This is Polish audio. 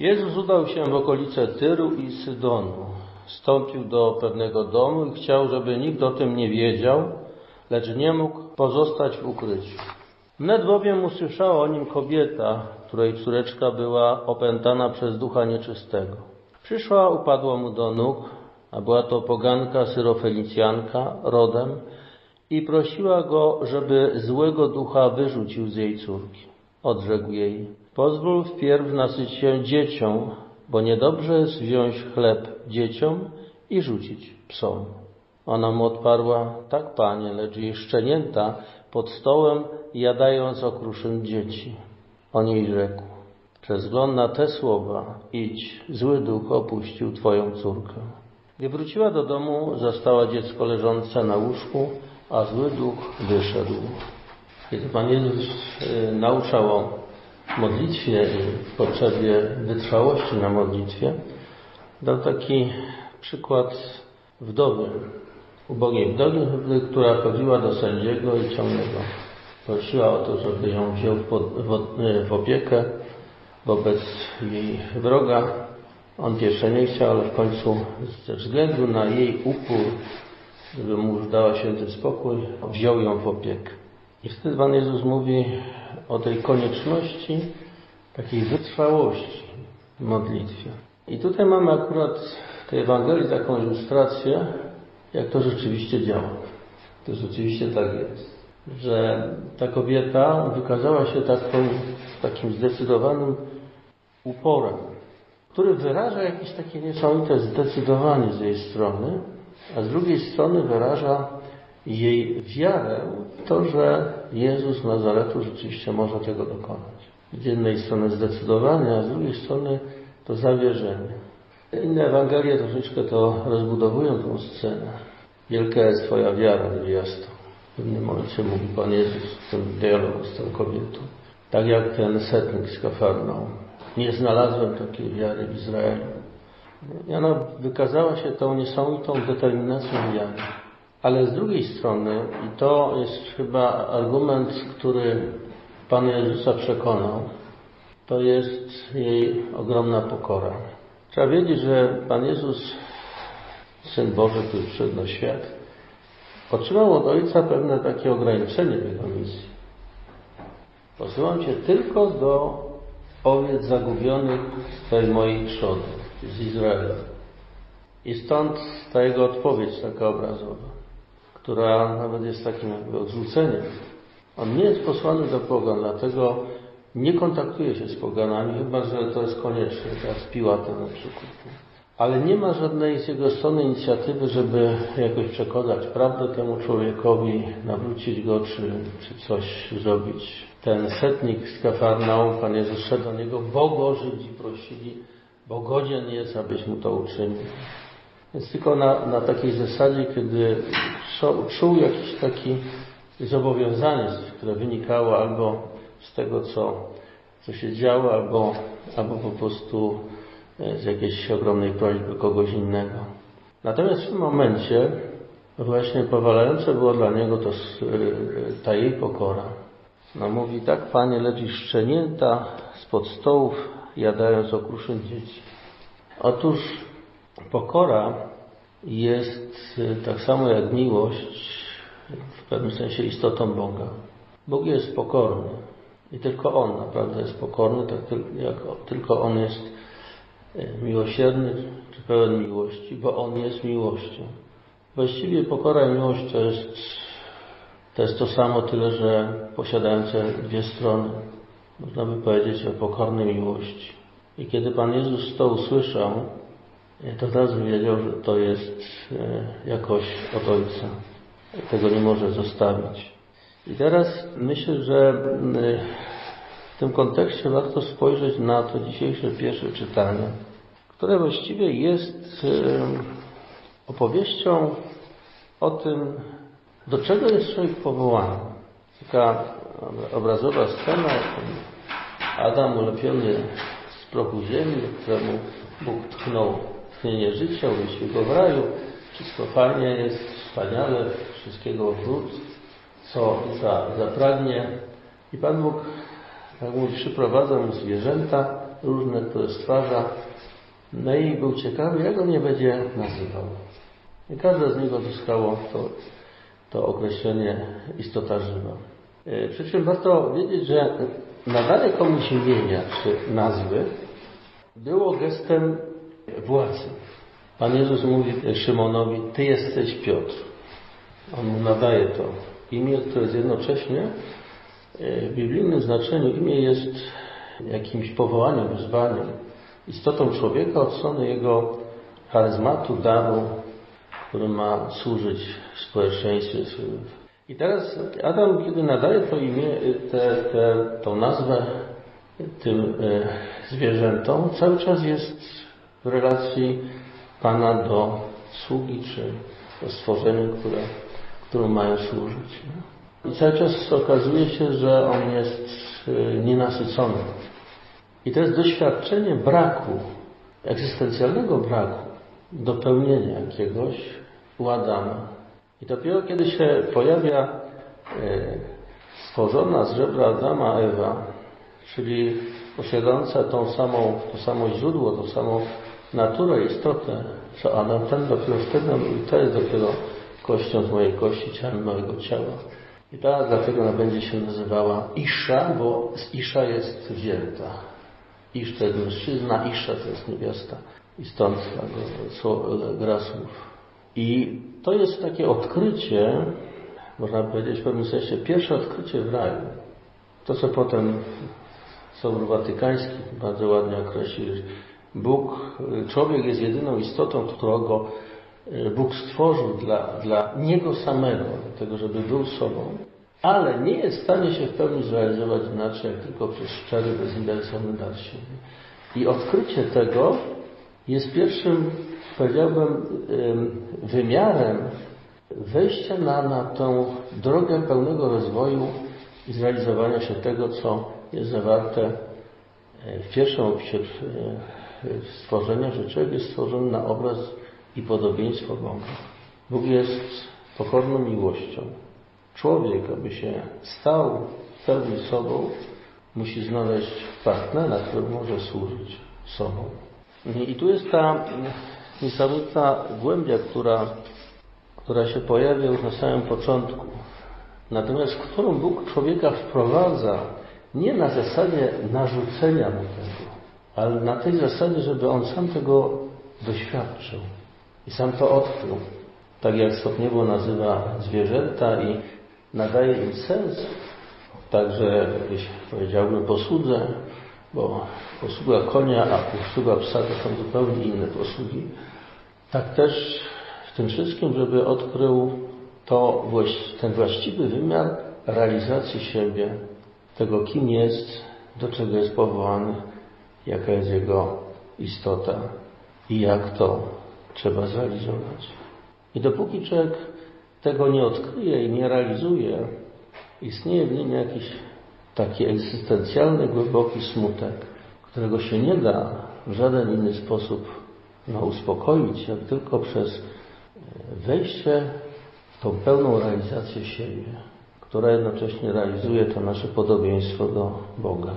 Jezus udał się w okolice Tyru i Sydonu. Wstąpił do pewnego domu i chciał, żeby nikt o tym nie wiedział, lecz nie mógł pozostać w ukryciu. Wnet bowiem usłyszała o nim kobieta, której córeczka była opętana przez ducha nieczystego. Przyszła, upadła mu do nóg, a była to poganka syrofenicjanka rodem i prosiła go, żeby złego ducha wyrzucił z jej córki. Odrzekł jej, pozwól wpierw nasyć się dzieciom, bo niedobrze jest wziąć chleb dzieciom i rzucić psom. Ona mu odparła, tak panie, lecz jej szczenięta pod stołem jadają z okruszyn dzieci. On jej rzekł, przez wzgląd na te słowa idź, zły duch opuścił twoją córkę. Gdy wróciła do domu, zastała dziecko leżące na łóżku, a zły duch wyszedł. Kiedy Pan Jezus y, nauczał o modlitwie i potrzebie wytrwałości na modlitwie, dał taki przykład wdowy, ubogiej wdowy, która chodziła do sędziego i ciągle go prosiła o to, żeby ją wziął w, w, w opiekę wobec jej wroga. On pierwsze nie chciał, ale w końcu ze względu na jej upór, żeby mu już dała święty spokój, wziął ją w opiekę. I wtedy Pan Jezus mówi o tej konieczności takiej wytrwałości w modlitwie. I tutaj mamy akurat w tej Ewangelii taką ilustrację, jak to rzeczywiście działa. To rzeczywiście tak jest. Że ta kobieta wykazała się taką, takim zdecydowanym uporem, który wyraża jakieś takie niesamowite zdecydowanie z jej strony, a z drugiej strony wyraża jej wiarę w to, że Jezus z Nazaretu rzeczywiście może tego dokonać. Z jednej strony zdecydowanie, a z drugiej strony to zawierzenie. Inne Ewangelie troszeczkę to rozbudowują tą scenę. Wielka jest Twoja wiara, niewiasto. W pewnym momencie mówi Pan Jezus w tym dialogu z tą kobietą. Tak jak ten setnik z Kafarną. Nie znalazłem takiej wiary w Izraelu. I ona wykazała się tą niesamowitą determinacją wiary. Ale z drugiej strony, i to jest chyba argument, który Pana Jezusa przekonał, to jest jej ogromna pokora. Trzeba wiedzieć, że Pan Jezus, Syn Boży, który przyszedł na świat, otrzymał od Ojca pewne takie ograniczenie w jego misji. Posyłam Cię tylko do owiec zagubionych z tej mojej trzody, z Izraela. I stąd ta jego odpowiedź taka obrazowa, która nawet jest takim jakby odrzuceniem. On nie jest posłany do pogan, dlatego nie kontaktuje się z poganami, chyba że to jest konieczne, tak z Piłatem na przykład. Ale nie ma żadnej z jego strony inicjatywy, żeby jakoś przekazać prawdę temu człowiekowi, nawrócić go, czy, czy coś zrobić. Ten setnik z Kafarnaum, Pan Jezus szedł do niego, bo Żydzi prosili, bo godzien jest, abyś mu to uczynił. Więc tylko na, na takiej zasadzie, kiedy czuł jakieś takie zobowiązanie, które wynikało albo z tego, co, co się działo, albo, albo po prostu z jakiejś ogromnej prośby kogoś innego. Natomiast w tym momencie właśnie powalające było dla niego to, ta jej pokora. No mówi tak, Panie, i szczenięta spod stołów jadając okruszyn dzieci. Otóż pokora jest tak samo jak miłość w pewnym sensie istotą Boga. Bóg jest pokorny i tylko On naprawdę jest pokorny, tak jak tylko On jest miłosierny czy pełen miłości, bo On jest miłością. Właściwie pokora i miłość to jest, to jest to samo, tyle że posiadające dwie strony. Można by powiedzieć o pokornej miłości. I kiedy Pan Jezus to usłyszał, to od razu wiedział, że to jest jakoś od Ojca. Tego nie może zostawić. I teraz myślę, że w tym kontekście warto spojrzeć na to dzisiejsze pierwsze czytanie, które właściwie jest opowieścią o tym, do czego jest człowiek powołany. Taka obrazowa scena, Adam ulepiony z prochu ziemi, któremu Bóg tchnął tchnienie życia, umieścił go w raju, wszystko fajnie jest, wspaniale, wszystkiego oprócz, co za, zapragnie. I Pan Bóg, tak mówi, przyprowadza mu zwierzęta różne, które stwarza. No i był ciekawy, jak on je będzie nazywał. I każde z nich uzyskało to, to określenie istota żywa. E, przy czym warto wiedzieć, że nadanie komuś imienia czy nazwy było gestem władzy. Pan Jezus mówi Szymonowi, Ty jesteś Piotr. On mu nadaje to imię, które jest jednocześnie e, w biblijnym znaczeniu imię jest jakimś powołaniem, wyzwaniem, istotą człowieka od strony jego charyzmatu, daru, który ma służyć społeczeństwie. I teraz Adam, kiedy nadaje to imię, te, te, tą nazwę tym e, zwierzętom, cały czas jest w relacji Pana do sługi, czy do stworzenia, które, któremu mają służyć. I cały czas okazuje się, że on jest e, nienasycony. I to jest doświadczenie braku, egzystencjalnego braku, dopełnienia jakiegoś u Adama. I dopiero kiedy się pojawia e, stworzona z żebra Adama Ewa, czyli posiadająca tą samą, to samo źródło, tą samą naturę, istotę, co Adam, ten dopiero wtedy, i to jest dopiero kością z mojej kości, ciałem mojego ciała. I ta dlatego ona będzie się nazywała Isza, bo z Isza jest wzięta. Isz to jest mężczyzna, Isza to jest niewiasta. I stąd gra słów. I to jest takie odkrycie, można powiedzieć w pewnym sensie, pierwsze odkrycie w raju. To, co potem Sobór Watykański bardzo ładnie określił, Bóg, człowiek jest jedyną istotą, którego e, Bóg stworzył dla, dla Niego samego, dlatego żeby był sobą, ale nie jest w stanie się w pełni zrealizować inaczej, jak tylko przez szczery, bezinteresowny dar siebie. I odkrycie tego jest pierwszym, powiedziałbym, wymiarem wejścia na, na tą drogę pełnego rozwoju i zrealizowania się tego, co jest zawarte e, w pierwszym opisie stworzenia, że człowiek jest stworzony na obraz i podobieństwo Boga. Bóg jest pokorną miłością. Człowiek, aby się stał pełni sobą, musi znaleźć partnera, który może służyć sobą. I tu jest ta niesamowita głębia, która, która się pojawia już na samym początku. Natomiast którą Bóg człowieka wprowadza nie na zasadzie narzucenia mu tego, ale na tej zasadzie, żeby on sam tego doświadczył i sam to odkrył. Tak jak stopniowo nazywa zwierzęta i nadaje im sens, także jakieś powiedziałbym posłudze, bo posługa konia, a posługa psa to są zupełnie inne posługi. Tak też w tym wszystkim, żeby odkrył to, ten właściwy wymiar realizacji siebie, tego kim jest, do czego jest powołany, jaka jest jego istota i jak to trzeba zrealizować. I dopóki człowiek tego nie odkryje i nie realizuje, istnieje w nim jakiś taki egzystencjalny, głęboki smutek, którego się nie da w żaden inny sposób no, uspokoić, jak tylko przez wejście w tą pełną realizację siebie, która jednocześnie realizuje to nasze podobieństwo do Boga.